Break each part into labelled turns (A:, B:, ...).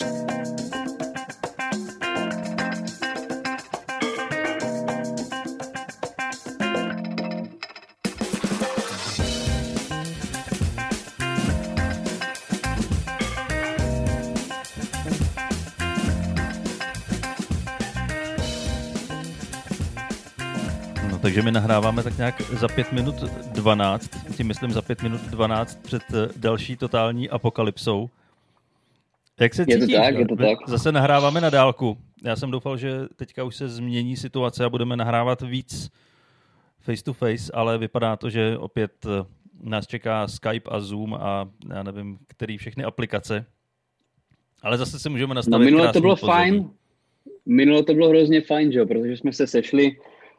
A: No, takže my nahráváme tak nějak za 5 minut 12, tím myslím za 5 minut 12 před eh, další totální apokalypsou. Jak se
B: Je to tak, je to tak.
A: Zase nahráváme na dálku. Já jsem doufal, že teďka už se změní situace a budeme nahrávat víc face to face, ale vypadá to, že opět eh, nás čeká Skype a Zoom a já nevím, který všechny aplikace. Ale zase si můžeme
B: No
A: nastavit
B: minule to bylo
A: pozadí.
B: fajn. Minule to bylo hrozně fajn, že jo, protože jsme se sešli,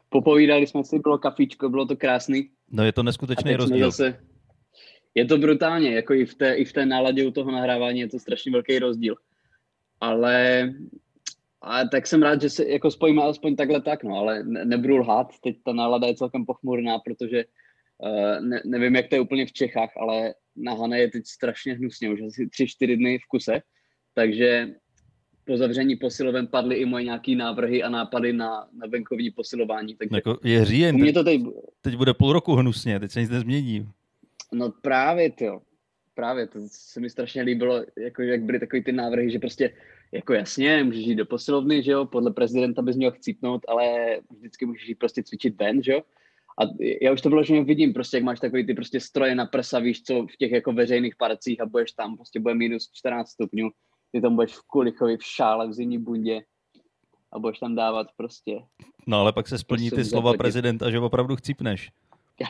B: popovídali jsme si, bylo kafíčko, bylo to krásný.
A: No je to neskutečný rozdíl.
B: zase... Je to brutálně, jako i v, té, i v té náladě u toho nahrávání je to strašně velký rozdíl. Ale, ale tak jsem rád, že se jako spojíme alespoň takhle tak, no, ale ne, nebudu lhát, teď ta nálada je celkem pochmurná, protože uh, ne, nevím, jak to je úplně v Čechách, ale na Hané je teď strašně hnusně, už asi tři, čtyři dny v kuse, takže po zavření posiloven padly i moje nějaký návrhy a nápady na, na venkovní posilování, takže
A: Jako je říjen,
B: mě
A: teď,
B: to teď,
A: teď bude půl roku hnusně, teď se nic nezmění.
B: No právě to, právě to se mi strašně líbilo, jako jak byly takový ty návrhy, že prostě jako jasně, můžeš jít do posilovny, že jo, podle prezidenta bys měl chcípnout, ale vždycky můžeš jít prostě cvičit ven, že jo. A já už to vyloženě vidím, prostě jak máš takový ty prostě stroje na prsa, víš co, v těch jako veřejných parcích a budeš tam, prostě bude minus 14 stupňů, ty tam budeš v kulichovi, v šále, v zimní bundě a budeš tam dávat prostě
A: No ale pak se splní
B: Musím
A: ty slova prezidenta, že opravdu chcípneš.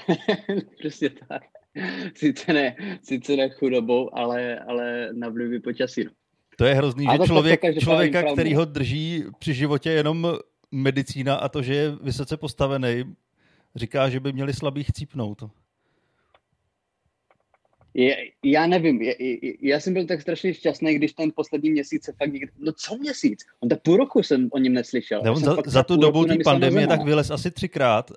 B: Přesně tak. Sice ne, sice ne chudobou, ale, ale na vlivy počasí. No.
A: To je hrozný,
B: Ale
A: že člověk, člověka, který ho drží při životě jenom medicína a to, že je vysoce postavený, říká, že by měli slabý chcípnout.
B: Je, já nevím, je, je, já jsem byl tak strašně šťastný, když ten poslední měsíc se fakt někde, no co měsíc? On tak půl roku jsem o něm neslyšel.
A: Ne, on za, za tu dobu té pandemie tak vylez asi třikrát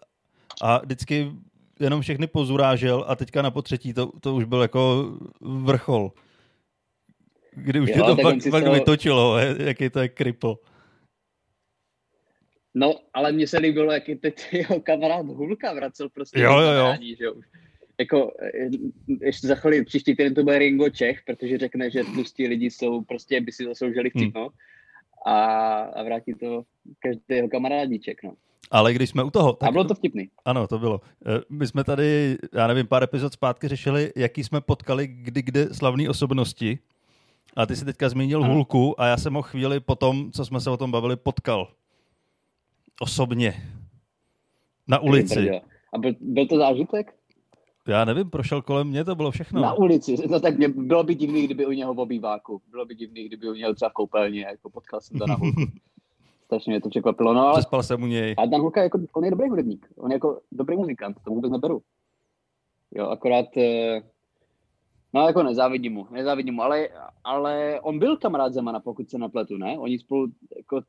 A: a vždycky jenom všechny pozurážel a teďka na potřetí to, to už byl jako vrchol. Kdy už
B: Jo,
A: to fakt, fakt
B: to-
A: vytočilo, je- jaký to je kripo.
B: No, ale mně se líbilo, jak teď jeho kamarád Hulka vracel prostě
A: Jo, jo, jo.
B: že jo. Jako, eh, ještě za chvíli, příští týden to bude Ringo Čech, protože řekne, že tlustí lidi jsou, prostě by si zasloužili
A: Hmm.
B: chcípnout a, a vrátí to každý jeho kamarádíček, no.
A: Ale když jsme u toho,
B: A
A: tak
B: bylo to vtipný.
A: Ano, to bylo. Eh, My jsme tady, já nevím, pár epizod zpátky řešili, jaký jsme potkali kdy kde slavné osobnosti. A ty si teďka zmínil
B: Ano.
A: Hulku a já jsem ho chvíli potom, co jsme se o tom bavili, potkal. Osobně. Na ulici.
B: A byl, byl to zážitek?
A: Já nevím, prošel kolem mě, to bylo všechno.
B: Na ulici. No tak mě, bylo by divný, kdyby u něho v obýváku. Bylo by divný, kdyby u něho třeba v koupelně, jako potkal jsem to na hulku. Strašně mě to překvapilo. No ale
A: Přespal jsem u něj.
B: A Dan Hulka, jako, on je dobrý hudebník, on je jako dobrý muzikant, to vůbec neberu. Jo, akorát, eh, no jako nezávidím mu, nezávidím mu, ale, ale on byl kamarád Zemana, pokud se napletu, ne? Oni spolu jako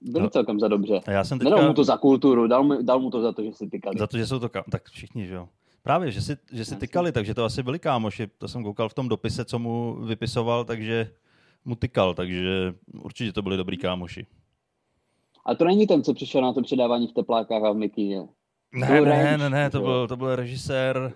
B: byli
A: No.
B: celkem za dobře.
A: A já jsem
B: Nedal
A: teďka,
B: mu to za kulturu, dal mu, dal mu to za to, že si tykali.
A: za to, že jsou to, ka- tak všichni, že jo. Právě, že si, že si tykali, takže to asi byli kámoši. To jsem koukal v tom dopise, co mu vypisoval, takže mu tykal, takže určitě to byli dobrý kámoši.
B: A to není ten, co přišel na to předávání v teplákách a v Mikině.
A: Ne, ne,
B: Range,
A: ne, ne, to byl, to byl režisér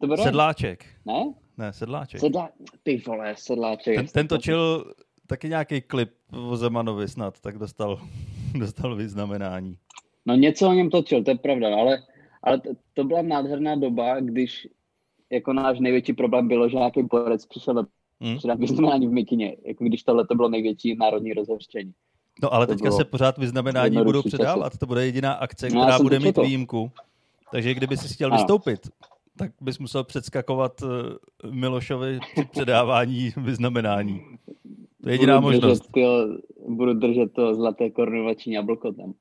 B: To byl.
A: Sedláček.
B: Ne?
A: Ne, Sedláček.
B: Sedla... Ty vole, sedláček.
A: Ten, ten točil taky nějaký klip o Zemanovi snad, tak dostal, dostal vyznamenání.
B: No něco o něm točil, to je pravda, ale, ale to, to byla nádherná doba, když jako náš největší problém bylo, že nějaký borec přišel
A: Hm?
B: předat vyznamenání v Mikině, jako když tohle to bylo největší národní rozhořčení.
A: No ale
B: To
A: teďka
B: bylo
A: se pořád vyznamenání budou
B: časy.
A: předávat, to bude jediná akce,
B: No,
A: která bude
B: to
A: mít
B: četl.
A: výjimku. Takže kdyby si chtěl
B: Ano.
A: vystoupit, tak bys musel předskakovat eh, Milošovi při předávání vyznamenání. To je jediná
B: budu
A: možnost.
B: Držet, tyjo, budu držet to zlaté korunovační jablko tam.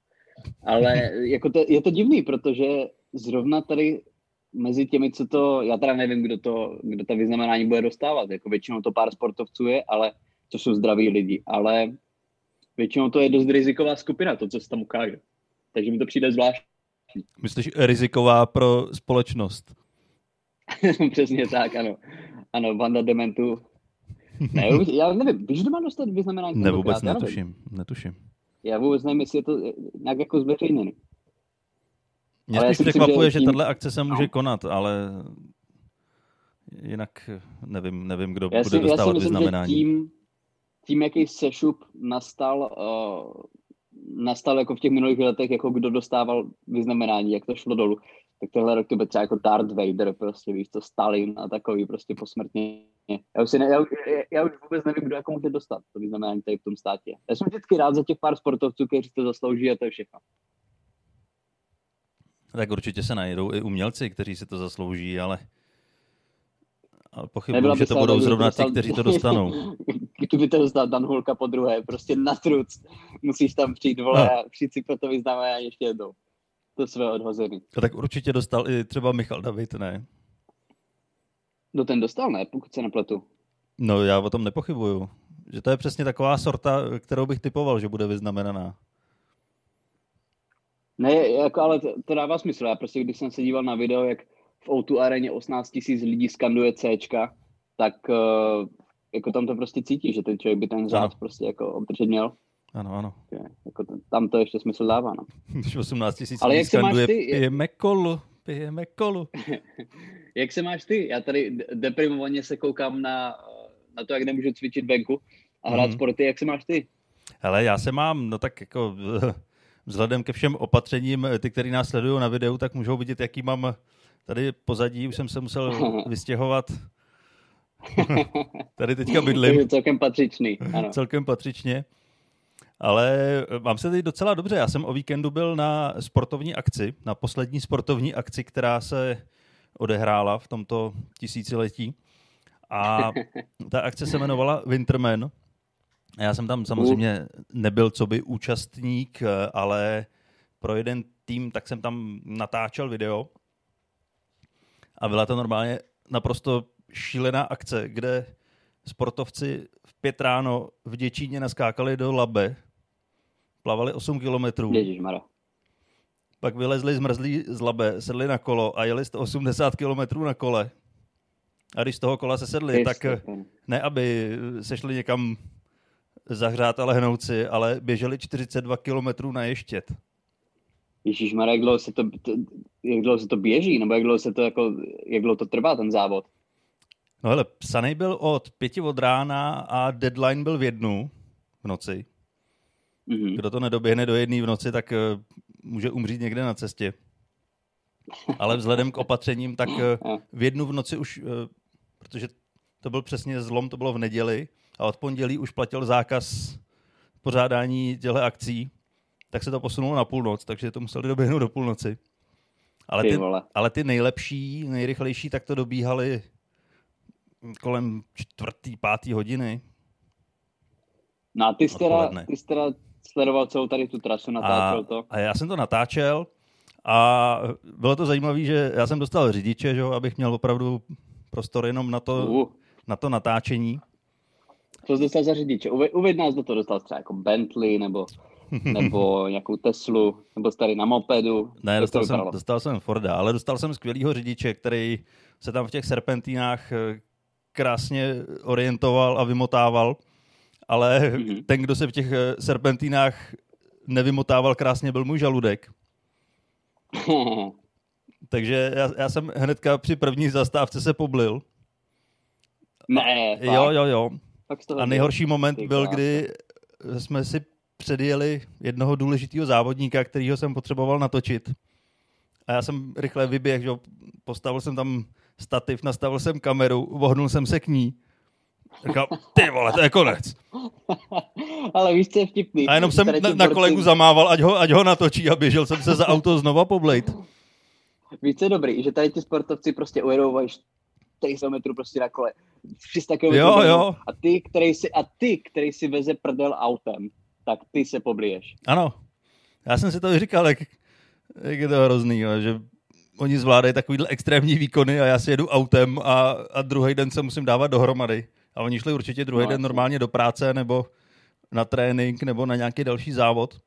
B: Ale jako to, je to divný, protože zrovna tady mezi těmi, co to, já teda nevím, kdo to, kdo ta vyznamenání bude dostávat, jako většinou to pár sportovců je, ale to jsou zdraví lidi, ale většinou to je dost riziková skupina, to, co se tam ukáže. Takže mi to přijde zvlášť.
A: Myslíš riziková pro společnost?
B: Přesně tak, ano. Ano, banda dementů Ne, já nevím, víš, kdo má dostat vyznamenání?
A: Ne, vůbec netuším, netuším.
B: Já vůbec nevím, jestli je to nějak jako zveřejněný.
A: Mě spíš překvapuje, že, tím... že tahle akce se může no. konat, ale jinak nevím, nevím kdo já si, bude dostávat já si myslím, vyznamenání.
B: Že tím, tím, jaký sešup nastal, uh, nastal jako v těch minulých letech, jako kdo dostával vyznamenání, jak to šlo dolů, tak tohle rok to byl třeba jako Darth Vader, prostě víš to, Stalin a takový prostě posmrtně. Já už, si ne, já, já už vůbec nevím, kdo jako může dostat to vyznamenání tady v tom státě. Já jsem vždycky rád za těch pár sportovců, kteří to zaslouží a to je všechno.
A: Tak určitě se najdou i umělci, kteří si to zaslouží, ale, ale pochybuji, že to budou zrovna ty, kteří to dostanou.
B: Kdyby to dostal Dan Hulka po druhé, prostě na truc. Musíš tam přijít, vole, no. a přijít si pro to vyznamenání ještě jednou. To své odhozený.
A: A tak určitě dostal i třeba Michal David, ne?
B: No ten dostal, ne? Pokud se nepletu.
A: No já o tom nepochybuju. Že to je přesně taková sorta, kterou bych typoval, že bude vyznamenaná.
B: Ne, jako, ale to, to dává smysl. Já prostě, když jsem se díval na video, jak v O2 areně 18 tisíc lidí skanduje C, tak uh, jako tam to prostě cítí, že ten člověk by ten řád prostě jako obdržet měl.
A: Ano, ano.
B: Je, jako to, tam to ještě smysl dává, no.
A: Když 18 tisíc lidí skanduje, ty? pijeme kolu, pijeme kolu.
B: jak se máš ty? Já tady deprimovaně se koukám na, na to, jak nemůžu cvičit venku a hrát mm. sporty. Jak se máš ty?
A: Hele, já se mám, no tak jako vzhledem ke všem opatřením, ty, který nás sledují na videu, tak můžou vidět, jaký mám tady pozadí. Už jsem se musel vystěhovat. Tady teďka bydlím.
B: celkem patřičný. Ano.
A: celkem patřičně. Ale mám se teď docela dobře. Já jsem o víkendu byl na sportovní akci, na poslední sportovní akci, která se odehrála v tomto tisíciletí. A ta akce se jmenovala Winterman já jsem tam samozřejmě nebyl co by účastník, ale pro jeden tým tak jsem tam natáčel video a byla to normálně naprosto šílená akce, kde sportovci v pět ráno v Děčíně naskákali do Labe, plavali 8 kilometrů. Pak vylezli zmrzlí z Labe, sedli na kolo a jeli 180 kilometrů na kole. A když z toho kola se sedli, tak ne, aby se šli někam zahřát a lehnout si, ale běželi 42 km na ještět.
B: Ježíš jak dlouho se to, to, jak dlouho se to běží, nebo jak dlouho, se to, jako, jak dlouho to trvá ten závod?
A: No hele, psaný byl od pěti od rána a deadline byl v jednu v noci. Mm-hmm. Kdo to nedoběhne do jedné v noci, tak uh, může umřít někde na cestě. Ale vzhledem k opatřením, tak uh, v jednu v noci už, uh, protože to byl přesně zlom, to bylo v neděli, a od pondělí už platil zákaz pořádání těchto akcí, tak se to posunulo na půlnoc, takže to museli doběhnout do půlnoci. Ale ty, ale ty nejlepší, nejrychlejší, tak to dobíhali kolem čtvrtý, pátý hodiny.
B: No a ty jsi, teda, ty jsi teda sledoval celou tady tu trasu, natáčel
A: a,
B: to?
A: A já jsem to natáčel a bylo to zajímavé, že já jsem dostal řidiče, že, abych měl opravdu prostor jenom na to, uh. na to natáčení.
B: Co jsi dostal za řidiče? Uveď nás do toho, dostal třeba jako Bentley nebo, nebo nějakou Teslu, nebo tady na mopedu.
A: Ne, dostal jsem, dostal jsem Forda, ale dostal jsem skvělýho řidiče, který se tam v těch serpentínách eh, krásně orientoval a vymotával, ale mm-hmm. ten, kdo se v těch eh, serpentínách nevymotával krásně, byl můj žaludek. Takže já, já jsem hnedka při první zastávce se poblil.
B: Ne,
A: Jo, jo, jo. A nejhorší moment byl, kdy jsme si předjeli jednoho důležitého závodníka, kterýho jsem potřeboval natočit. A já jsem rychle vyběhl, že postavil jsem tam stativ, nastavil jsem kameru, vohnul jsem se k ní. Říkal, ty vole, to je konec.
B: Ale víš, co je vtipný.
A: A jenom jsem na, na kolegu zamával, ať ho, ať ho natočí a běžel jsem se za auto znova poblejt.
B: Víš, co je dobrý, že tady ti sportovci prostě ujedou 400 metrů prostě na kole. 300 km.
A: Jo, jo.
B: A ty, který si, a ty, který si veze prdel autem, tak ty se pobliješ.
A: Ano. Já jsem si to říkal, jak, jak je to hrozný, že oni zvládají takovýhle extrémní výkony a já si jedu autem a, a druhý den se musím dávat dohromady. A oni šli určitě druhý no, den normálně do práce nebo na trénink nebo na nějaký další závod.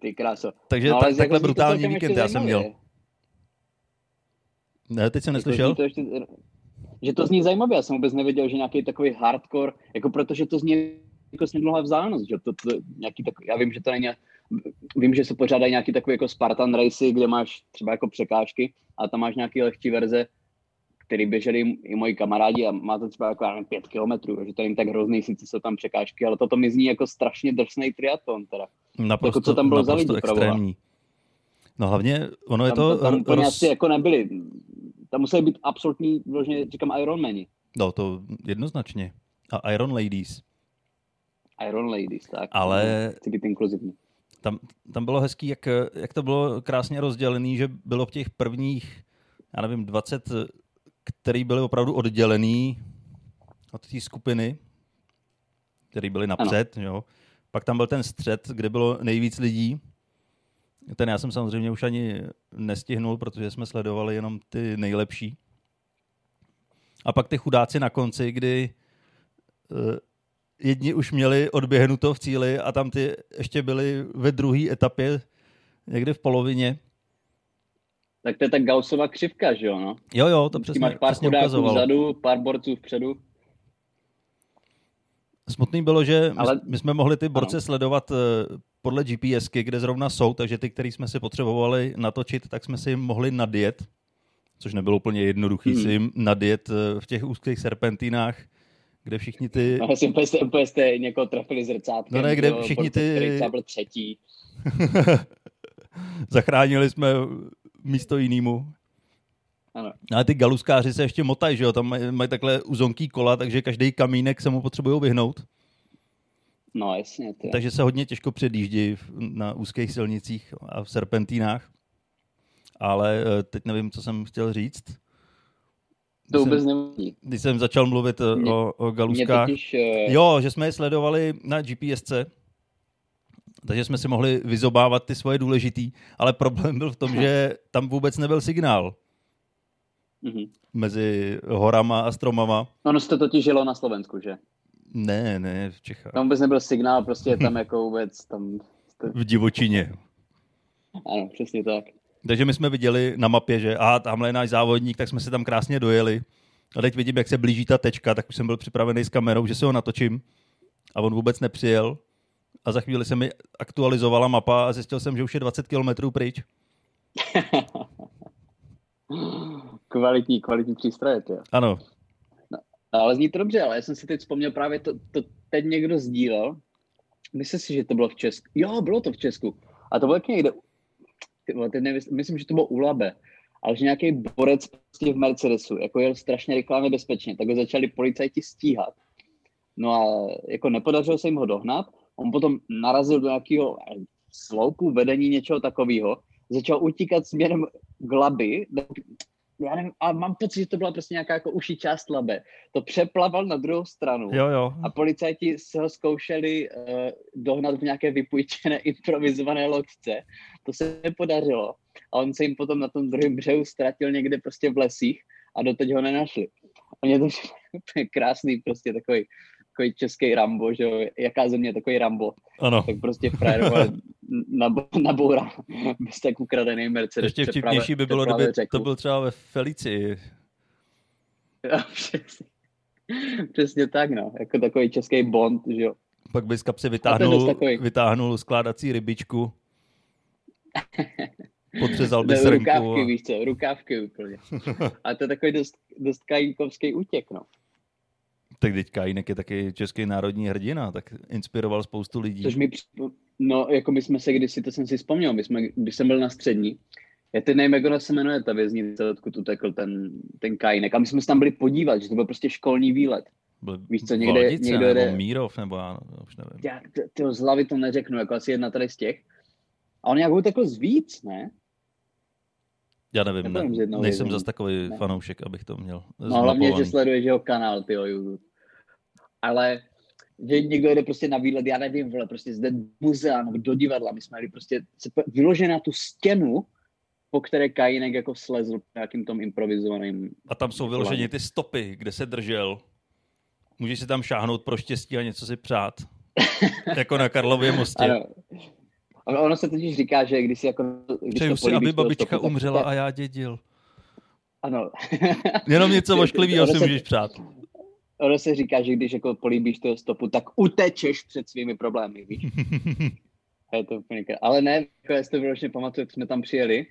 B: Ty kráso.
A: Takže no, tak, takhle brutální víkend já jsem měl. Ne, teď jsem neslyšel.
B: To ještě, že to zní zajímavě. Já jsem vůbec nevěděl, že nějaký takový hardcore, jako protože to zní jako snědlá vzdálenost, že to, to, nějaký takový, já vím, že to není, vím, že se pořádají nějaký takový jako Spartan racy, kde máš třeba jako překážky a tam máš nějaký lehčí verze, který běželi i moji kamarádi a má to třeba jako nevím, pět kilometrů, takže to není tak hrozný, sice jsou tam překážky, ale toto mi zní jako strašně drsný triatlon teda.
A: Naprosto, jako, co tam bylo za lidi, extrémní. No hlavně, ono je
B: tam,
A: to...
B: Tam úplně roz... asi jako nebyli. Tam museli být absolutní, vlastně říkám Ironmani.
A: No to jednoznačně. A Iron Ladies.
B: Iron Ladies, tak.
A: Ale...
B: Chci být inkluzivní.
A: Tam, tam bylo hezký, jak, jak to bylo krásně rozdělené, že bylo v těch prvních, já nevím, 20, který byly opravdu oddělený od té skupiny, který byly napřed, jo. Pak tam byl ten střed, kde bylo nejvíc lidí. Ten já jsem samozřejmě už ani nestihnul, protože jsme sledovali jenom ty nejlepší. A pak ty chudáci na konci, kdy uh, jedni už měli odběhnuto v cíli a tam ty ještě byli ve druhé etapě, někde v polovině.
B: Tak to je tak Gaussova křivka, že jo? No?
A: Jo, jo, to přesně,
B: máš pár
A: přesně ukazoval.
B: vzadu, pár borců vpředu.
A: Smutný bylo, že Ale... my, jsme mohli ty borce ano. sledovat uh, podle GPSky, kde zrovna jsou, takže ty, který jsme si potřebovali natočit, tak jsme si jim mohli nadjet, což nebylo úplně jednoduchý hmm. si jim nadjet uh, v těch úzkých serpentínách, kde všichni ty...
B: No, asi úplně jste, úplně jste někoho trefili zrcátkem.
A: No ne, kde všichni ty...
B: Který byl třetí.
A: Zachránili jsme místo jinému.
B: Ano.
A: Ale ty galuskáři se ještě motají, že jo? Tam mají, mají takhle uzonký kola, takže každý kamínek se mu potřebují vyhnout.
B: No jasně. Tě.
A: Takže se hodně těžko předjíždí na úzkých silnicích a v serpentínách. Ale eh, teď nevím, co jsem chtěl říct.
B: To když vůbec nevím.
A: Když jsem začal mluvit eh, mě, o, o galuskách. Totiž, uh... Jo, že jsme je sledovali na GPSce, takže jsme si mohli vyzobávat ty svoje důležitý, ale problém byl v tom, že tam vůbec nebyl signál mm-hmm. mezi horama a stromama.
B: Ono se to totiž žilo na Slovensku, že?
A: Ne, ne, v Čechách.
B: Tam vůbec nebyl signál, prostě je tam jako vůbec tam...
A: V divočině.
B: Ano, přesně tak.
A: Takže my jsme viděli na mapě, že a tamhle je náš závodník, tak jsme se tam krásně dojeli. A teď vidím, jak se blíží ta tečka, tak už jsem byl připravený s kamerou, že se ho natočím. A on vůbec nepřijel. A za chvíli se mi aktualizovala mapa a zjistil jsem, že už je 20 km pryč.
B: kvalitní, kvalitní přístroje, to.
A: Ano.
B: No, ale zní to dobře, ale já jsem si teď vzpomněl právě, to, to teď někdo sdílel. Myslím si, že to bylo v Česku. Jo, bylo to v Česku. A to bylo někde, teď nevím, myslím, že to bylo u Labe, ale že nějaký borec prostě v Mercedesu, jako jel strašně rychle a nebezpečně, tak ho začali policajti stíhat. No a jako nepodařilo se jim ho dohnat, on potom narazil do nějakého sloupu vedení něčeho takového, začal utíkat směrem k Laby, já nevím, a mám pocit, že to byla prostě nějaká jako uší část labe. To přeplaval na druhou stranu
A: jo, jo.
B: a policajti se ho zkoušeli uh, dohnat v nějaké vypůjčené improvizované loďce. To se nepodařilo. A on se jim potom na tom druhém břehu ztratil někde prostě v lesích a doteď ho nenašli. A mě to je krásný prostě takový takový český Rambo, že jo, jaká země je takový Rambo.
A: Ano.
B: Tak prostě frajer nabourá bez tak ukradený Mercedes.
A: Ještě vtipnější by bylo, kdyby řeku. to byl třeba ve Felicii.
B: přesně, přesně tak, no. Jako takový český Bond, že jo.
A: Pak by z kapsy vytáhnul, vytáhnul skládací rybičku. Potřezal by srnku.
B: Rukávky, a... víš co, rukávky úplně. A to je takový dost, dost kajínkovský útěk, no.
A: Tak teď Kajínek je taky český národní hrdina, tak inspiroval spoustu lidí.
B: Což mi, no, jako my jsme se kdysi, to jsem si vzpomněl, my jsme, když jsem byl na střední, já teď nevím, jak ona se jmenuje ta věznice, odkud utekl ten, ten Kajínek. A my jsme se tam byli podívat, že to byl prostě školní výlet.
A: Byl Víš co, někde, Vodice, někdo jde... Mírov, nebo já už nevím.
B: Já tyho, z hlavy to neřeknu, jako asi jedna tady z těch. A on nějak utekl z víc, ne?
A: Já nevím, ne, nejsem zase takový ne. fanoušek, abych to měl
B: No hlavně, že sleduješ jeho kanál, ty YouTube ale že někdo jde prostě na výlet, já nevím, vole, prostě zde muzea nebo do divadla, my jsme jeli prostě vyloženě na tu stěnu, po které Kajinek jako slezl nějakým tom improvizovaným...
A: A tam jsou vyloženě ty stopy, kde se držel. Můžeš si tam šáhnout pro štěstí a něco si přát. jako na Karlově mostě.
B: Ano. Ono se totiž říká, že když si jako... Když
A: Přeju si, aby babička stopu, umřela tak... a já dědil.
B: Ano.
A: Jenom něco ošklivého si můžeš přát.
B: Ono se říká, že když jako políbíš toho stopu, tak utečeš před svými problémy, víš? je to úplně, ale ne, jako já si to vyloženě pamatuju, jak jsme tam přijeli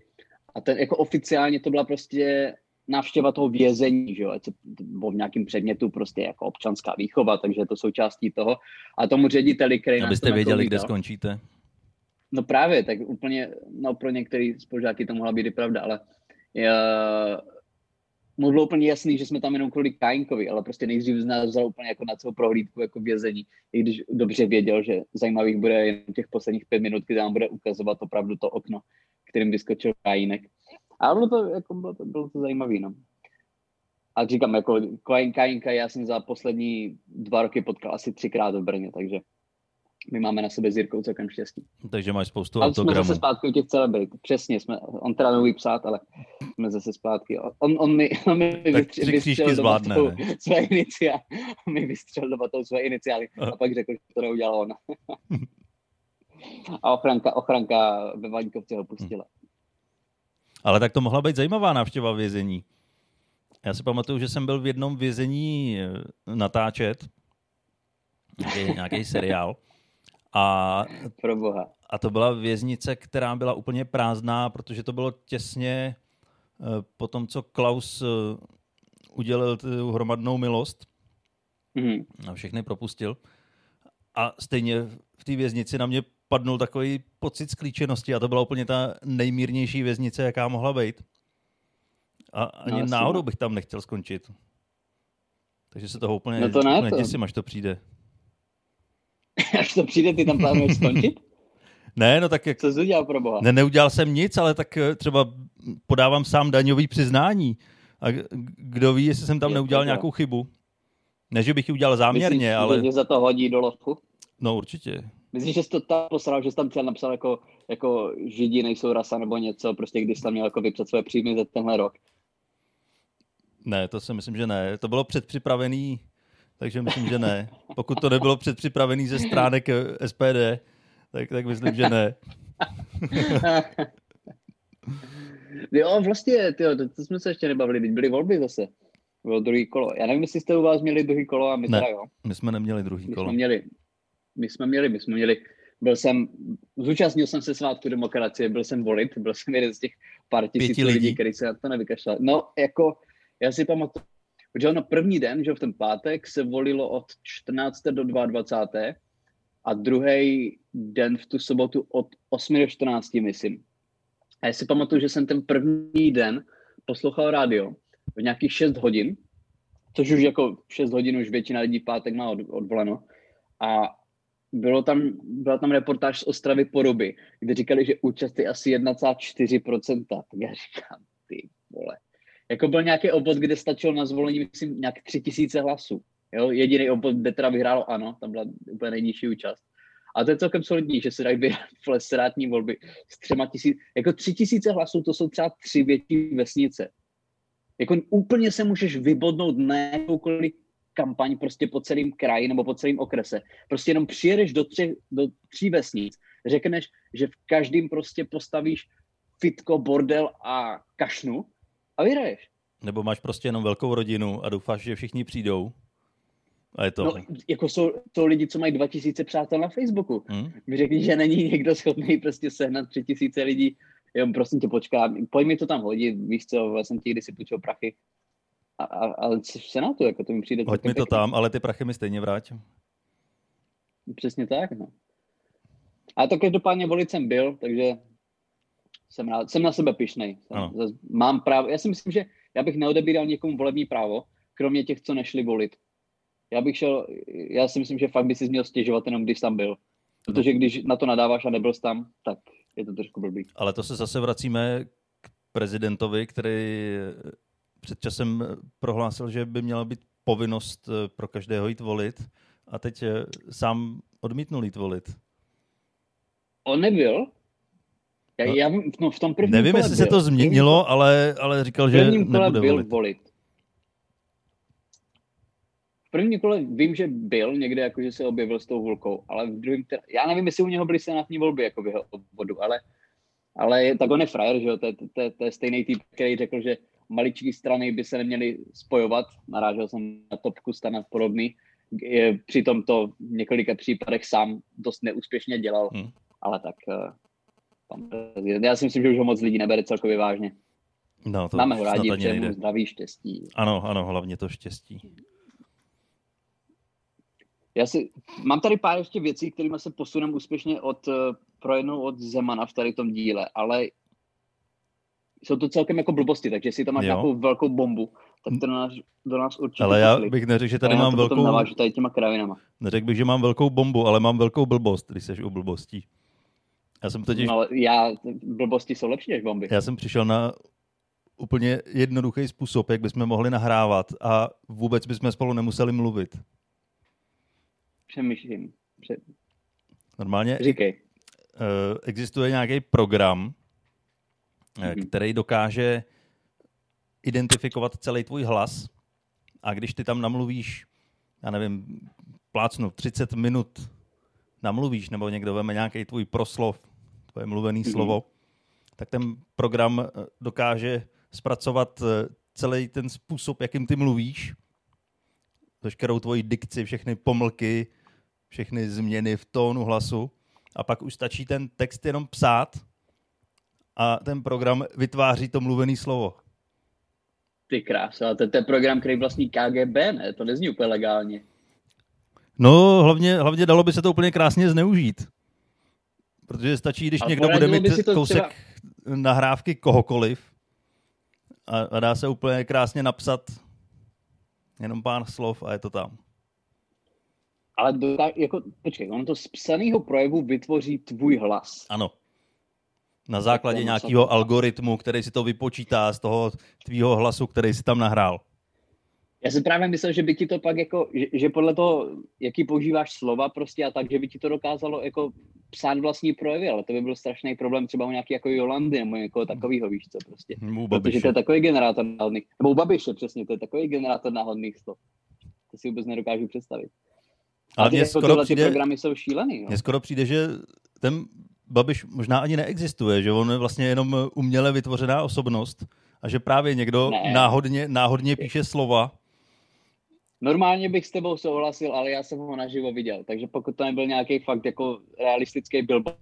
B: a ten, jako oficiálně to byla prostě návštěva toho vězení, že jo, se v nějakém předmětu prostě jako občanská výchova, takže je to součástí toho. A tomu řediteli, který
A: Abyste věděli, kde skončíte.
B: No právě, tak úplně, no pro některé spolužáky to mohla být i pravda, ale já, mu bylo úplně jasný, že jsme tam jenom kvůli Kajinkovi, ale prostě nejdřív z nás vzal úplně jako na celou prohlídku jako vězení, i když dobře věděl, že zajímavých bude jen těch posledních pět minut, kdy nám bude ukazovat opravdu to okno, kterým vyskočil Kajinek. A bylo to, jako bylo to, bylo to zajímavé, no. A říkám, jako Kajinka já jsem za poslední dva roky potkal asi třikrát v Brně, takže my máme na sebe s Jirkou celkem štěstí.
A: Takže máš spoustu
B: ale autogramů. jsme zase zpátky u těch celebrit. Přesně, jsme, on teda neumí psát, ale jsme zase zpátky. On, on mi, on mi
A: vystřel, vystřel zvládne,
B: své iniciály. On mi vystřel do své iniciály a pak řekl, že to neudělal on. a ochranka, ochranka ve Vaňkovce ho pustila.
A: Ale tak to mohla být zajímavá návštěva vězení. Já si pamatuju, že jsem byl v jednom vězení eh, natáčet, nějaký seriál. A,
B: Pro boha.
A: a to byla věznice, která byla úplně prázdná, protože to bylo těsně eh, po tom, co Klaus eh, udělil tu hromadnou milost mm-hmm. a všechny propustil. A stejně v té věznici na mě padnul takový pocit sklíčenosti a to byla úplně ta nejmírnější věznice, jaká mohla být. A ani no, náhodou bych tam nechtěl skončit. Takže se toho úplně, no to ne, úplně to. děsím, až to přijde.
B: až to přijde, ty tam plánuješ skončit?
A: Ne, no tak jak...
B: Co jsi udělal pro boha?
A: Ne, neudělal jsem nic, ale tak eh, třeba podávám sám daňový přiznání. A kdo ví, jestli jsem tam Je neudělal nějakou chybu. Ne, že bych ji udělal záměrně, Myslíš, ale...
B: Že za to hodí do ložku?
A: No určitě.
B: Myslíš, že jsi to tam posral, že jsi tam třeba napsal jako, jako židi nejsou rasa nebo něco, prostě když jsi tam měl jako vypsat své příjmy za tenhle rok?
A: Ne, to si myslím, že ne. To bylo předpřipravený takže myslím, že ne. Pokud to nebylo předpřipravený ze stránek eh, SPD, tak, tak myslím, že ne.
B: jo, vlastně, tyjo, to, to, jsme se ještě nebavili, teď byly volby zase. Bylo druhý kolo. Já nevím, jestli jste u vás měli druhý kolo a my
A: ne,
B: teda jo.
A: my jsme neměli druhý
B: my
A: kolo.
B: Jsme měli, my jsme měli, my jsme měli, byl jsem, zúčastnil jsem se svátku demokracie, byl jsem volit, byl jsem jeden z těch pár tisíc lidí, lidí který se na to nevykašlal. No, jako, já si pamatuju, Protože ono první den, že v ten pátek se volilo od 14. do 22. a druhý den v tu sobotu od 8 do 14, myslím. A já si pamatuju, že jsem ten první den poslouchal rádio v nějakých 6 hodin, což už jako 6 hodin už většina lidí v pátek má od, odvoleno. A bylo tam, byla tam reportáž z Ostravy Poruby, kde říkali, že účast je asi 1,4%. Tak já říkám, ty vole jako byl nějaký obvod, kde stačilo na zvolení, myslím, nějak tři tisíce hlasů. Jo? Jediný obvod, kde teda vyhrálo ano, tam byla úplně nejnižší účast. A to je celkem solidní, že se dají vyhrát senátní volby s třema tisíc, jako tři tisíce hlasů, to jsou třeba tři větší vesnice. Jako úplně se můžeš vybodnout na jakoukoliv kampaň prostě po celém kraji nebo po celém okrese. Prostě jenom přijedeš do, tři, do tří vesnic, řekneš, že v každém prostě postavíš fitko, bordel a kašnu a vyhraješ.
A: Nebo máš prostě jenom velkou rodinu a doufáš, že všichni přijdou. A je to.
B: No, jako jsou to lidi, co mají 2000 přátel na Facebooku. Hmm? Mi řekli, že není někdo schopný prostě sehnat 3000 lidí. Jo, prosím tě, počkám, pojď mi to tam hodit, víš co, jsem ti kdysi půjčil prachy. A, a, ale v Senátu, jako to mi přijde.
A: Hoď mi to pěkný. tam, ale ty prachy mi stejně vrátím.
B: Přesně tak, no. A to každopádně volit jsem byl, takže jsem, rád, jsem na sebe pišnej. Mám právo, já si myslím, že já bych neodebíral někomu volební právo, kromě těch, co nešli volit. Já bych šel, já si myslím, že fakt by si měl stěžovat jenom, když tam byl. Protože když na to nadáváš a nebyl jsi tam, tak je to trošku blbý.
A: Ale to se zase vracíme k prezidentovi, který před časem prohlásil, že by měla být povinnost eh, pro každého jít volit a teď eh, sám odmítnul jít volit.
B: On nebyl, já, no, já no, v tom prvním
A: Nevím, jestli se to změnilo, ale, ale říkal, že nebude byl volit. volit.
B: V prvním kole vím, že byl někde, jako že se objevil s tou volkou, ale v druhém, teda, já nevím, jestli u něho byly senátní volby jako v jeho obvodu, ale, ale tak on je frajer, že jo, to, to, to, to je stejný typ, který řekl, že maličké strany by se neměly spojovat. Narážel jsem na topku stana podobný. Přitom to v několika případech sám dost neúspěšně dělal, hmm. ale tak eh, já si myslím, že už ho moc lidí nebere celkově vážně.
A: No, to
B: Máme ho rádi, přejeme zdraví, štěstí.
A: Ano, ano, hlavně to štěstí.
B: Já si, mám tady pár ještě věcí, kterými se posuneme úspěšně od, eh, pro jednou od Zemana v tady tom díle, ale jsou to celkem jako blbosti, takže jestli tam máš jo. nějakou velkou bombu, tak to do nás, do nás určitě
A: Ale já bych neřekl, že tady mám velkou...
B: navážu tady těma kravinama.
A: Neřekl bych, že mám velkou bombu, ale mám velkou blbost, když jsi u blbostí. Já jsem totiž...
B: No, já, blbosti jsou lepší než bomby.
A: Já jsem přišel na úplně jednoduchý způsob, jak bychom mohli nahrávat a vůbec bychom spolu nemuseli mluvit.
B: Přemýšlím. Pře...
A: Normálně
B: Říkej.
A: Uh, existuje nějaký program, mm-hmm. který dokáže identifikovat celý tvůj hlas a když ty tam namluvíš, já nevím, plácnu 30 minut namluvíš, nebo někdo veme nějaký tvůj proslov, tvoje mluvený mm-hmm. slovo, tak ten program eh, dokáže zpracovat celý ten způsob, jakým ty mluvíš, veškerou tvoji dikci, všechny pomlky, všechny změny v tónu hlasu a pak už stačí ten text jenom psát a ten program vytváří to mluvené slovo.
B: Ty krása, to je ten program, který vlastní KGB, ne? To nezní úplně legálně.
A: No, hlavně, hlavně dalo by se to úplně krásně zneužít. Protože stačí, když a někdo bude mít kousek třeba... nahrávky kohokoliv a, a dá se úplně krásně napsat jenom pár slov a je to tam
B: ale do, jako, počkej, ono to z psaného projevu vytvoří tvůj hlas.
A: Ano. Na základě nějakého algoritmu, který si to vypočítá z toho tvýho hlasu, který si tam nahrál.
B: Já si právě myslel, že by ti to pak jako, že, že podle toho, jaký používáš slova prostě a tak, že by ti to dokázalo jako psát vlastní projevy, ale to by byl strašný problém třeba u nějaký jako Jolandy nebo někoho takového, víš co prostě.
A: U
B: Protože to je takový generátor náhodných, nebo u Babiše přesně, to je takový generátor náhodných slov. To si vůbec nedokážu představit. Ale mně jako skoro přijde, programy jsou šílený.
A: Mně skoro přijde, že ten Babiš možná ani neexistuje, že on je vlastně jenom uměle vytvořená osobnost a že právě někdo ne. náhodně, náhodně píše slova.
B: Normálně bych s tebou souhlasil, ale já jsem ho naživo viděl, takže pokud to nebyl nějaký fakt jako realistický billboard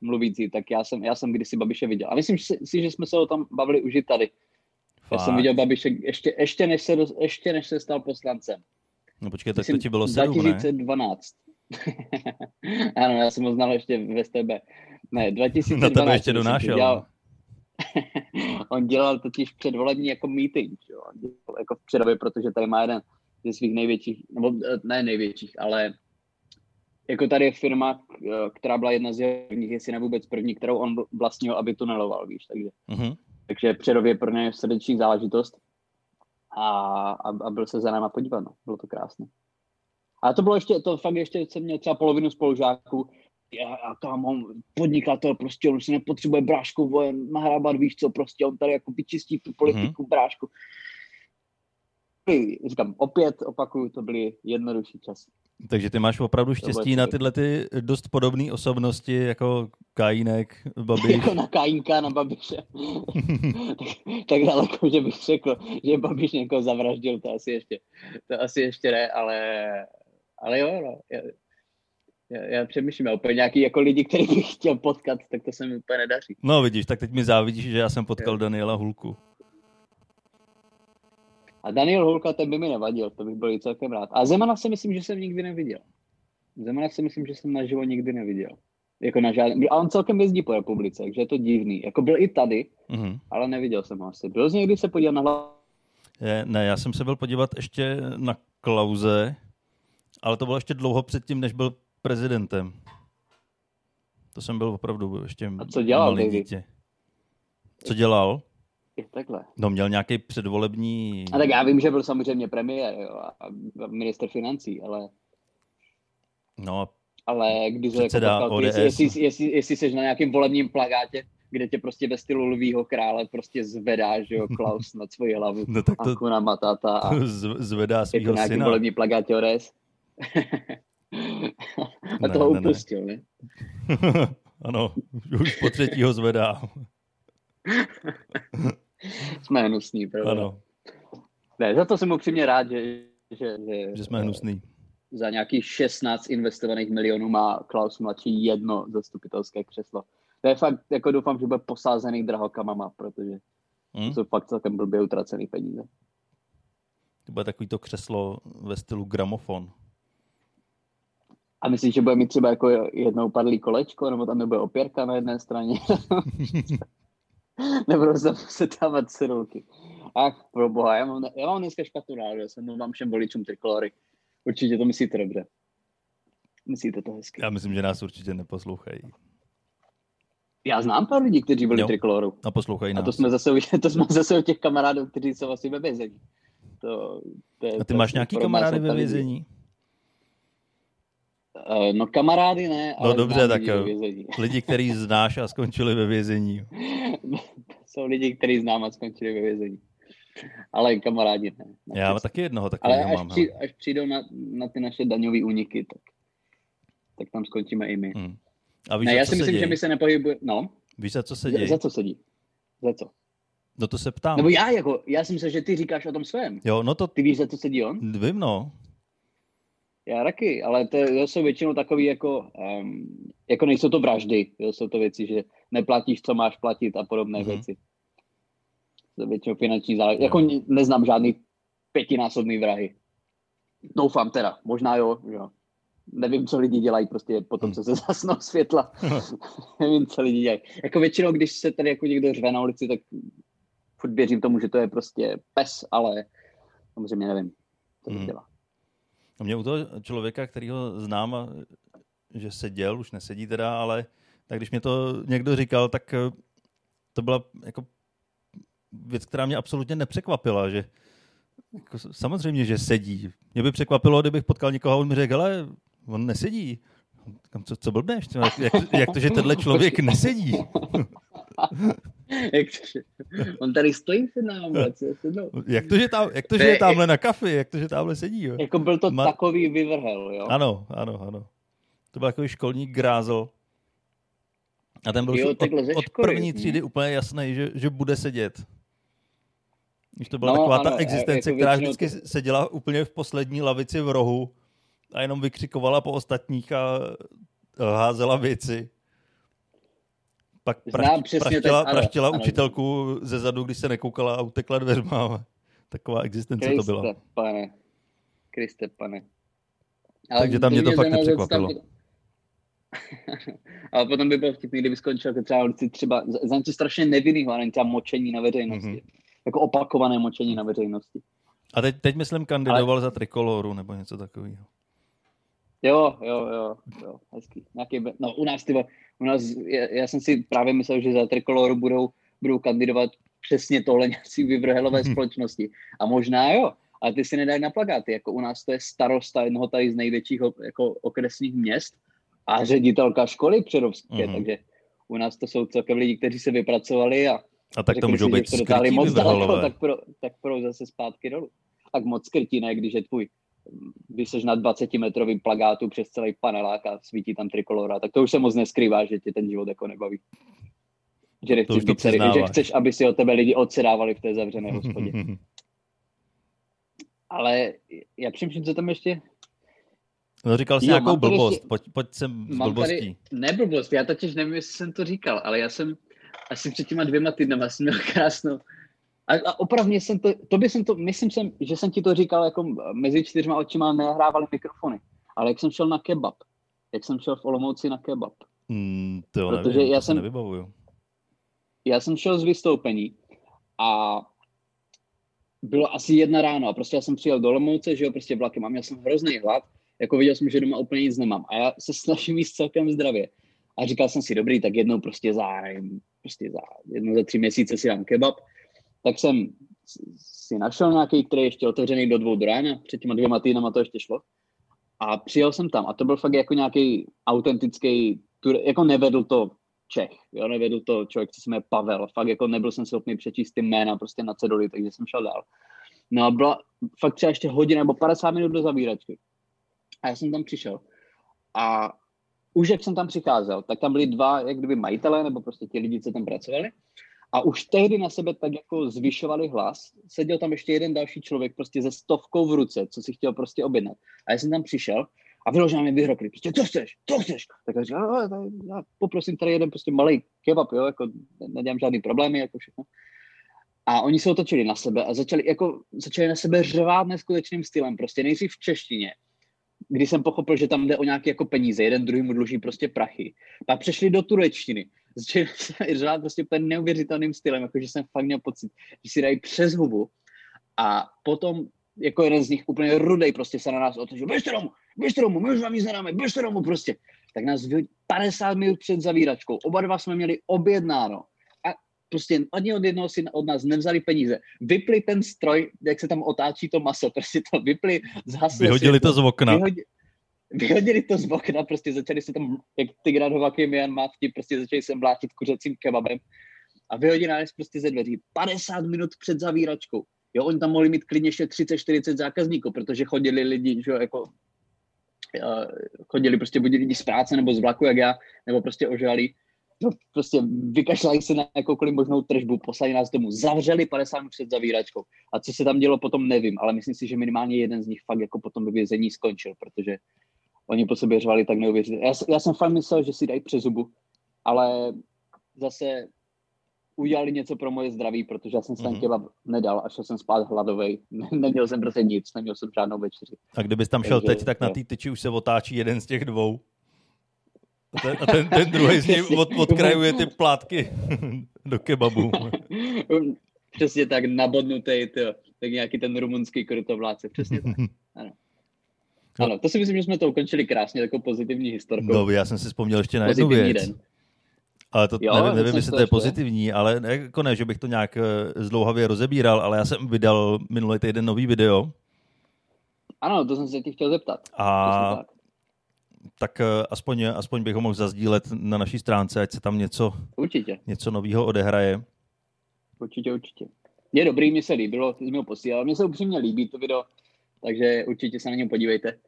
B: mluvící, tak já jsem, já jsem kdysi Babiše viděl. A myslím si, že jsme se o tom bavili už i tady. Fakt. Já jsem viděl Babiše ještě, ještě, než se, ještě než se stal poslancem.
A: No počkej, tak to ti bylo 7,
B: 2012. Ne? ano, já jsem ho znal ještě v STB. Ne, 2012.
A: Na tebe ještě donášel. Dělal...
B: on dělal totiž předvolební jako meeting, jo? Dělal jako v předobě, protože tady má jeden ze svých největších, nebo eh, ne největších, ale jako tady je firma, která byla jedna z prvních, jestli ne vůbec první, kterou on vlastnil, aby tuneloval, víš, takže. Uh-huh. Takže předově pro něj srdeční záležitost a, a, a byl se za náma podívat, no. bylo to krásné. A to bylo ještě, to fakt ještě jsem měl třeba polovinu spolužáků, já, já tam on podnikatel, prostě on si nepotřebuje brášku vojen nahrábat, víš co, prostě on tady jako vyčistí tu politiku mm-hmm. brášku. Říkám, opět opakuju, to byly jednodušší časy.
A: Takže ty máš opravdu štěstí na tyhle ty dost podobné osobnosti, jako Kajínek, Babiš.
B: jako na Kajínka, na Babiše. tak, tak daleko, že bych řekl, že Babiš někoho zavraždil, to asi ještě, to asi ještě ne, ale, ale jo, no. Já, já, já přemýšlím, úplně nějaký jako lidi, který bych chtěl potkat, tak to se mi úplně nedaří.
A: No vidíš, tak teď mi závidíš, že já jsem potkal jo. Daniela Hulku.
B: A Daniel Hulka, ten by mi nevadil, to bych byl i celkem rád. A Zemana si myslím, že jsem nikdy neviděl. Zemana si myslím, že jsem naživo nikdy neviděl. Jako na žádný, a on celkem jezdí po republice, takže je to divný. Jako byl i tady, mm-hmm. ale neviděl jsem ho asi. Byl jsi někdy se podívat na hlavu?
A: Ne, já jsem se byl podívat ještě na Klauze, ale to bylo ještě dlouho předtím, než byl prezidentem. To jsem byl opravdu ještě
B: a co dělal, malý
A: dítě. Co dělal?
B: Je takhle.
A: No měl nějaký předvolební...
B: A tak já vím, že byl samozřejmě premiér jo, a minister financí, ale...
A: No
B: ale když se jako jestli, jestli, jestli, jestli, jsi na nějakém volebním plagátě, kde tě prostě ve stylu lvýho krále prostě zvedá, že jo, Klaus nad svoji hlavu, no, tak to, Akuna Matata a
A: zvedá svýho jako syna.
B: volební plagátě ODS. a ne, toho ne, upustil, ne?
A: ne? ano, už po třetího zvedá.
B: jsme hnusní, pravda.
A: Ano,
B: Ne, za to jsem upřímně rád, že, že, že,
A: že jsme hnusný.
B: za nějakých 16 investovaných milionů má Klaus mladší jedno zastupitelské křeslo. To je fakt, jako doufám, že bude posázený drahokamama, protože
A: Hm?
B: to jsou fakt celkem blbě utracený peníze.
A: To bude takový to křeslo ve stylu gramofon.
B: A myslíš, že bude mít třeba jako jednou padlý kolečko, nebo tam nebude opěrka na jedné straně? Nebudou se muset dávat cedulky. Ach, pro boha, já mám, já mám dneska špatnou náladu, já se mluvám všem voličům trikolory. Určitě to myslíte dobře. Myslíte to hezky.
A: Já myslím, že nás určitě neposlouchají.
B: Já znám pár lidí, kteří byli
A: Jo.
B: trikoloru.
A: A poslouchají
B: A
A: nás.
B: to jsme zase, to jsme zase u těch kamarádů, kteří jsou asi ve vězení. To, to je,
A: A ty
B: to
A: máš nějaký kamarády ve vězení?
B: Eh, No kamarády ne, ale
A: No dobře, tak
B: lidi.
A: Lidi, který znáš a skončili ve vězení.
B: jsou lidi, kteří znám a skončili ve vězení. Ale kamarádi ne.
A: Já
B: Naštěstí.
A: taky jednoho
B: Ale
A: takového
B: až,
A: mám.
B: při, až přijdou na, na ty naše daňové úniky, tak, tak tam skončíme i my.
A: Hm. A víš,
B: ne,
A: za
B: já si myslím,
A: děje?
B: že my se nepohybujeme. No,
A: Víš, za co se
B: za,
A: děje?
B: za co sedí? Za co?
A: No to se ptám.
B: Nebo já jako, já si myslel, že ty říkáš o tom svém.
A: Jo, no to
B: Ty víš, za co sedí on?
A: vím, no.
B: Já taky, ale to, to jsou většinou takový jako, um, jako nejsou to vraždy, jo, jsou to věci, že neplatíš, co máš platit a podobné
A: Mhm.
B: mm-hmm. věci. To je většinou finanční záležitost. Jako ne- neznám žádný pětinásobný vrahy. Doufám teda, možná jo, jo. Nevím, co lidi dělají prostě po tom,
A: Mhm.
B: co se zasnou světla. Nevím, co lidi dělají. Jako většinou, když se tady jako někdo řve na ulici, tak furt věřím tomu, že to je prostě pes, ale samozřejmě nevím, co to
A: Mhm.
B: dělá.
A: A mě u toho člověka, kterýho znám, že seděl, už nesedí teda, ale tak když mě to někdo říkal, tak eh, to byla jako věc, která mě absolutně nepřekvapila, že jako samozřejmě, že sedí. Mě by překvapilo, kdybych potkal někoho a on mi řekl, ale on nesedí. Kam, co, co blbneš? jak, jak to, že tenhle člověk nesedí?
B: On tady stojí před námi, se sednou.
A: Jak to, že, tam, jak to, že je tamhle na kafi? Jak to, že tamhle sedí? Jo?
B: Jako byl to
A: Ma-
B: takový vyvrhel, jo?
A: Ano, ano, ano. To byl takový školní grázl. A ten byl
B: Jo,
A: od, od první
B: hm.
A: třídy úplně jasný, že, že bude sedět. Když to byla
B: No,
A: taková ta
B: ano,
A: existence,
B: jako
A: která vždycky
B: to-
A: seděla úplně v poslední lavici v rohu a jenom vykřikovala po ostatních a a házela věci. Pak
B: Znám
A: prašť,
B: přesně
A: praštila,
B: tak, ano,
A: praštila
B: ano.
A: učitelku ze zadu, když se nekoukala a utekla dveřma. Taková existence to byla.
B: Kriste, pane. Kriste, pane.
A: Takže tam mě to fakt nepřekvapilo.
B: odstav- Ale potom by bylo vtipný, kdyby skončil jako třeba třeba za něco strašně nevinného, a není třeba močení na veřejnosti.
A: Mhm.
B: Jako opakované močení na veřejnosti.
A: A teď, teď myslím kandidoval za trikoloru nebo něco takového.
B: Jo, jo, jo, jo, hezký. Nějaký, no u nás, tyba, u nás, já, já, jsem si právě myslel, že za trikoloru budou, budou kandidovat přesně tohle nějací vyvrhelové společnosti. A možná jo, ale ty si nedají na plakáty. Jako u nás to je starosta jednoho tady z největších jako okresních měst a ředitelka školy předovské,
A: Mhm.
B: takže u nás to jsou celkem lidi, kteří se vypracovali a
A: A tak to můžou
B: si,
A: být skrytí
B: moc daleko, tak, pro, tak pro zase zpátky dolů. Tak moc skrytí, ne, když je tvůj, když jsi na 20 metrovým plagátu přes celý panelák a svítí tam trikolora, tak to už se moc neskrývá, že tě ten život jako nebaví. Že, nechceš
A: to
B: celý, že chceš, aby si od tebe lidi odsedávali v té zavřené hospodě. Ale já přemýšlím, co tam ještě...
A: No říkal jsi
B: Jo,
A: nějakou blbost,
B: ještě-
A: pojď, pojď sem s blbostí.
B: tady, ne blbost, já totiž nevím, jestli jsem to říkal, ale já jsem asi před těma dvěma týdnama jsem měl krásnou. A, a opravdu jsem to, to by jsem to, myslím jsem, že jsem ti to říkal jako mezi čtyřma očima nehrávali mikrofony. Ale jak jsem šel na kebab, jak jsem šel v Olomouci na kebab,
A: Mm, to jo,
B: Protože
A: nevím,
B: já
A: to
B: jsem-
A: nevybavuju.
B: já jsem šel z vystoupení a bylo asi jedna ráno a prostě já jsem přijel do Olomouce, že jo, prostě vlakem a měl jsem hrozný hlad, jako viděl jsem, že doma úplně nic nemám a já se snažím jíst celkem zdravě. A říkal jsem si, dobrý, tak jednou prostě za, nevím, prostě za, jednou za tři měsíce si dám kebab. Tak jsem si našel nějaký, který je ještě otevřený do dvou do rána, před těma dvěma týdnama to ještě šlo. A přijel jsem tam a to byl fakt jako nějaký autentický, jako nevedl to Čech, jo, nevedl to člověk, co se jmenuje Pavel, fakt jako nebyl jsem schopný přečíst ty jména prostě na ceduli, takže jsem šel dál. No a byla fakt třeba ještě hodina nebo 50 minut do zavíračky. A já jsem tam přišel. A už jak jsem tam přicházel, tak tam byli dva, jak kdyby majitelé, nebo prostě ti lidi, co tam pracovali. A už tehdy na sebe tak jako zvyšovali hlas. Seděl tam ještě jeden další člověk prostě ze stovkou v ruce, co si chtěl prostě objednat. A já jsem tam přišel a vyloženě mě vyhrokli. Prostě, co chceš, co chceš? Tak já říkám, já poprosím tady jeden prostě malý kebab, jo, jako nedělám žádný problémy, jako všechno. A oni se otočili na sebe a začali, jako, začali na sebe řvát neskutečným stylem, prostě nejdřív v češtině, kdy jsem pochopil, že tam jde o nějaké jako peníze, jeden druhý mu dluží prostě prachy. Pak přešli do turečtiny, začali se řvát prostě úplně neuvěřitelným stylem, jakože jsem fakt měl pocit, že si dají přes hubu. A potom jako jeden z nich úplně rudej prostě se na nás otočil, běžte domů, běžte domů, my už vám nic nedáme, běžte domů prostě. Tak nás 50 minut před zavíračkou, oba dva jsme měli objednáno prostě ani od jednoho si od nás nevzali peníze. Vypli ten stroj, jak se tam otáčí to maso, prostě to vypli,
A: zhasli. Vyhodili to z okna. Vyhodili,
B: vyhodili to z okna, prostě začali se tam, jak ty Jan Myanmar, prostě začali se mlátit kuřecím kebabem a vyhodili nás prostě ze dveří 50 minut před zavíračkou. Jo, oni tam mohli mít klidně ještě 30-40 zákazníků, protože chodili lidi, že jo, jako uh, chodili prostě buď lidi z práce nebo z vlaku, jak já, nebo prostě ožali no, prostě vykašlali se na jakoukoliv možnou tržbu, poslali nás domů, zavřeli 50 minut před zavíračkou. A co se tam dělo potom, nevím, ale myslím si, že minimálně jeden z nich fakt jako potom ve vězení skončil, protože oni po sobě řvali tak neuvěřitelně. Já, já jsem fakt myslel, že si dají přes zubu, ale zase udělali něco pro moje zdraví, protože já jsem se mm-hmm. kebab nedal a šel jsem spát hladovej. Neměl jsem prostě nic, neměl jsem žádnou večeři.
A: A kdybys tam šel Takže, teď, tak na té tyči už se otáčí jeden z těch dvou. A ten, a ten, ten druhý z něj od, odkrajuje ty plátky do kebabu.
B: Přesně tak, nabodnutý, tak nějaký ten rumunský krutovláce, přesně tak. Ano. Ano, to si myslím, že jsme to ukončili krásně, takovou pozitivní historkou.
A: No, já jsem si vzpomněl ještě na jednu věc. Den. Ale to jo, nevím, nevím jestli to je pozitivní, ale ne, jako ne, že bych to nějak eh, zdlouhavě rozebíral, ale já jsem vydal minulý týden nový video.
B: Ano, to jsem se tě chtěl zeptat.
A: A tak eh, aspoň, aspoň bych ho mohl zazdílet na naší stránce, ať se tam něco,
B: určitě.
A: něco nového odehraje.
B: Určitě, určitě. Je dobrý, mně se líbilo, ty jsi mi ho posílal. Mně se upřímně líbí to video, takže určitě se na něm podívejte.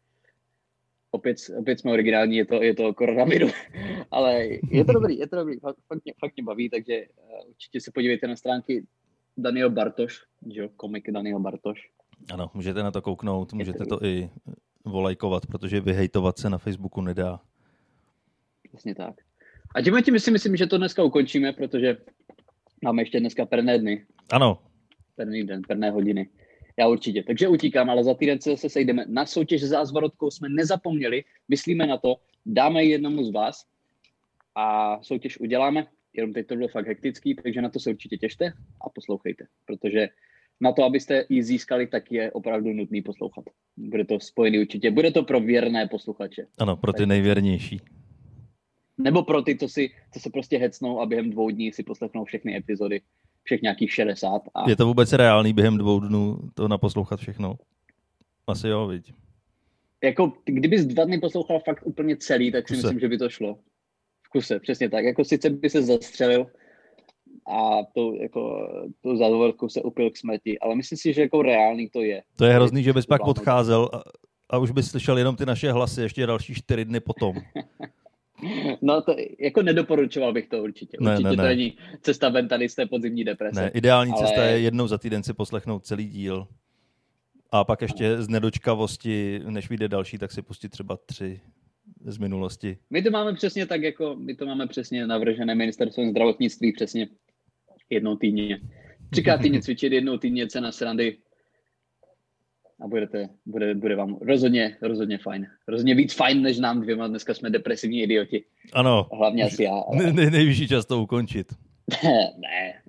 B: Opět, opět jsme originální, je to, je to koronaviru, ale je to dobrý, je to dobrý, fakt, fakt, mě, fakt mě baví, takže eh, určitě se podívejte na stránky Daniel Bartoš, že komik Daniel Bartoš.
A: Ano, můžete na to kouknout, můžete to i volajkovat, protože vyhejtovat se na Facebooku nedá.
B: Přesně tak. A tím tím si myslím, že to dneska ukončíme, protože máme ještě dneska perné dny.
A: Ano.
B: Perný den, perné hodiny. Já určitě. Takže utíkám, ale za týden se sejdeme. Na soutěž za zvorotkou jsme nezapomněli, myslíme na to, dáme ji jednomu z vás a soutěž uděláme. Jenom teď to bylo fakt hektický, takže na to se určitě těšte a poslouchejte, protože na to, abyste ji získali, tak je opravdu nutný poslouchat. Bude to spojený určitě. Bude to pro věrné posluchače.
A: Ano, pro ty nejvěrnější.
B: Nebo pro ty, co, si, co se prostě hecnou a během dvou dní si poslechnou všechny epizody, všech nějakých 60. A...
A: Je to vůbec reálný během dvou dnů to naposlouchat všechno? Asi jo, viď.
B: Jako, kdybys dva dny poslouchal fakt úplně celý, tak si myslím, že by to šlo. V kuse, přesně tak. Jako sice by se zastřelil, a to, jako, tu závorku se upil k smeti, ale myslím si, že jako reálný to je.
A: To je hrozný, že bys pak odcházel a, a už bys slyšel jenom ty naše hlasy ještě další čtyři dny potom.
B: No to jako nedoporučoval bych to určitě. Ne, určitě ne, ne. to není cesta ven tady z té podzimní deprese.
A: Ne, ideální ale... cesta je jednou za týden si poslechnout celý díl. A pak ještě z nedočkavosti, než vyjde další, tak si pustit třeba tři z minulosti.
B: My to máme přesně tak, jako my to máme přesně navržené ministerstvem zdravotnictví, přesně jednou týdně. Třikrát týdně cvičit, jednou týdně cena srandy a budete, bude, bude vám rozhodně, rozhodně fajn. Rozhodně víc fajn, než nám dvěma. Dneska jsme depresivní idioti.
A: Ano.
B: Hlavně asi já.
A: Ale... Ne, nejvyšší čas to ukončit.
B: ne, ne.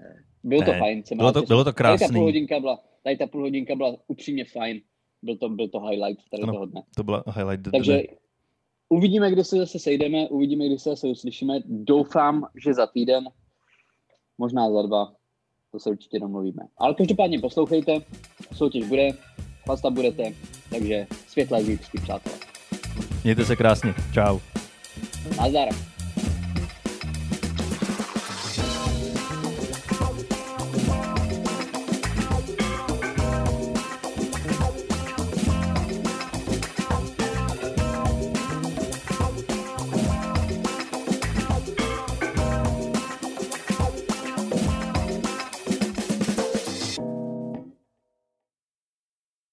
B: Bylo ne. to fajn.
A: Bylo to, bylo to krásný.
B: Tady ta půl hodinka byla, tady ta půl hodinka byla upřímně fajn. Byl to, byl to highlight tady ano, toho dne.
A: To byla highlight
B: Takže dne. uvidíme, kdy se zase sejdeme, uvidíme, kdy se zase uslyšíme. Doufám, že za týden možná za dva, to se určitě domluvíme. Ale každopádně poslouchejte, soutěž bude, pasta budete, takže světlé zítřky, přátelé.
A: Mějte se krásně, čau.
B: Nazdar.